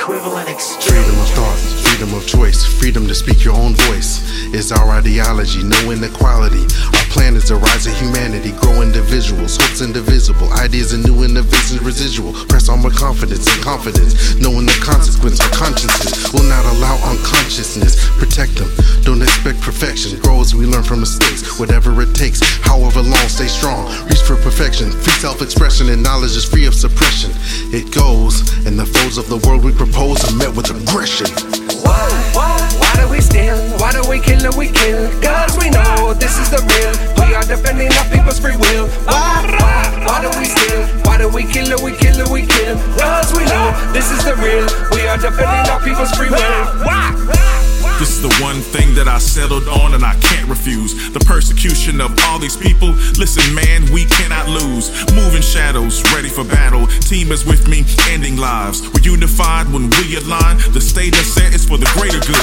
equivalent. Freedom of thought, freedom of choice, freedom to speak your own voice is our ideology. No inequality. Our plan is to rise of humanity, grow individuals, hopes indivisible, ideas and new innovations residual. Press on with confidence and confidence, knowing the consequence. Our consciences will not allow unconsciousness. Protect them. Don't expect perfection. Grow as we learn from mistakes. Whatever it takes, however long, stay strong. Reach for perfection. Free self-expression and knowledge is free of suppression. It goes, and of the world we propose are met with aggression. Why? Why? Why do we steal? Why do we kill and we kill? Cause we know this is the real. We are defending our people's free will. Why? Why? Why do we steal? Why do we kill and we kill and we kill? Cause we know this is the real. We are defending our people's free will. Why? This is the one thing that I settled on and I can't refuse. The persecution of all these people. Listen, man, we cannot lose. Moving shadows, ready for battle. Team is with me, ending lives. We're unified when we align. The state I set is for the greater good.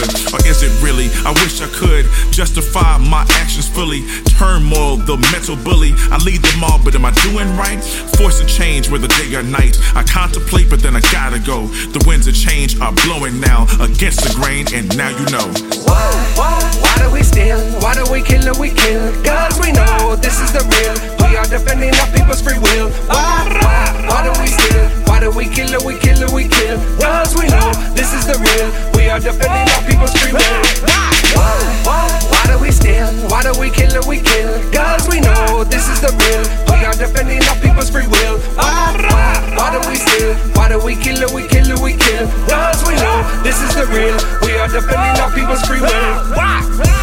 Is it really? I wish I could justify my actions fully. Turmoil, the mental bully. I lead them all, but am I doing right? Force a change whether day or night. I contemplate, but then I gotta go. The winds of change are blowing now against the grain, and now you know. Why? Why? Why do we steal? Why do we kill and we kill? Cause we know this is the real. We are defending our people's free will. Why? Why? Why do we steal? Why do we kill and we kill and we kill? Cause we know this is the real. We are defending our people's freedom. Why? Why? Why do we steal? Why do we kill? We kill. Cause we know this is the real. We are defending our people's free will. Why? Why? Why do we steal? Why do we kill? We kill. We kill. Cause we know this is the real. We are defending our people's free will. Why?